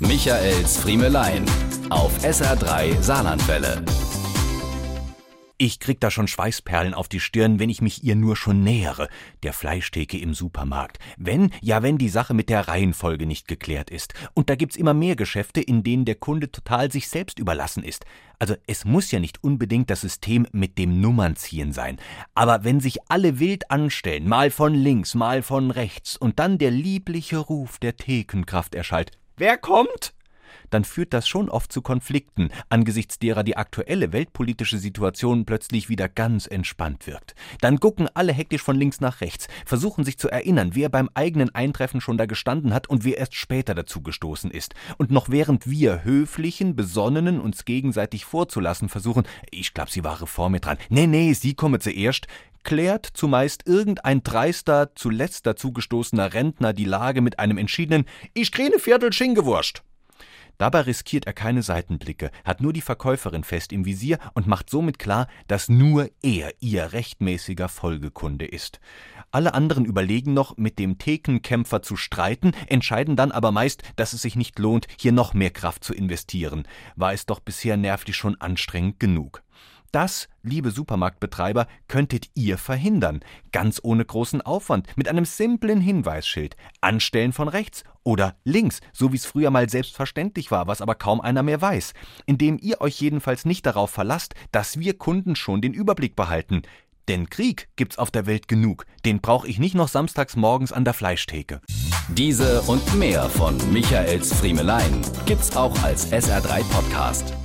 Michaels Friemelein auf SR3 Saarlandwelle. Ich krieg da schon Schweißperlen auf die Stirn, wenn ich mich ihr nur schon nähere, der Fleischtheke im Supermarkt. Wenn, ja wenn die Sache mit der Reihenfolge nicht geklärt ist. Und da gibt's immer mehr Geschäfte, in denen der Kunde total sich selbst überlassen ist. Also es muss ja nicht unbedingt das System mit dem Nummernziehen sein. Aber wenn sich alle wild anstellen, mal von links, mal von rechts, und dann der liebliche Ruf der Thekenkraft erschallt. Wer kommt? dann führt das schon oft zu Konflikten, angesichts derer die aktuelle weltpolitische Situation plötzlich wieder ganz entspannt wirkt. Dann gucken alle hektisch von links nach rechts, versuchen sich zu erinnern, wer beim eigenen Eintreffen schon da gestanden hat und wer erst später dazu gestoßen ist. Und noch während wir höflichen, besonnenen uns gegenseitig vorzulassen versuchen, ich glaub, sie war vor mir dran. Nee, nee, sie komme zuerst, klärt zumeist irgendein dreister, zuletzt dazugestoßener Rentner die Lage mit einem entschiedenen Ich kriege ne Viertel Schingewurst. Dabei riskiert er keine Seitenblicke, hat nur die Verkäuferin fest im Visier und macht somit klar, dass nur er ihr rechtmäßiger Folgekunde ist. Alle anderen überlegen noch, mit dem Thekenkämpfer zu streiten, entscheiden dann aber meist, dass es sich nicht lohnt, hier noch mehr Kraft zu investieren. War es doch bisher nervlich schon anstrengend genug. Das, liebe Supermarktbetreiber, könntet ihr verhindern, ganz ohne großen Aufwand, mit einem simplen Hinweisschild, Anstellen von rechts oder links, so wie es früher mal selbstverständlich war, was aber kaum einer mehr weiß, indem ihr euch jedenfalls nicht darauf verlasst, dass wir Kunden schon den Überblick behalten. Denn Krieg gibt's auf der Welt genug, den brauche ich nicht noch samstags morgens an der Fleischtheke. Diese und mehr von Michaels Friemelein gibt's auch als SR3 Podcast.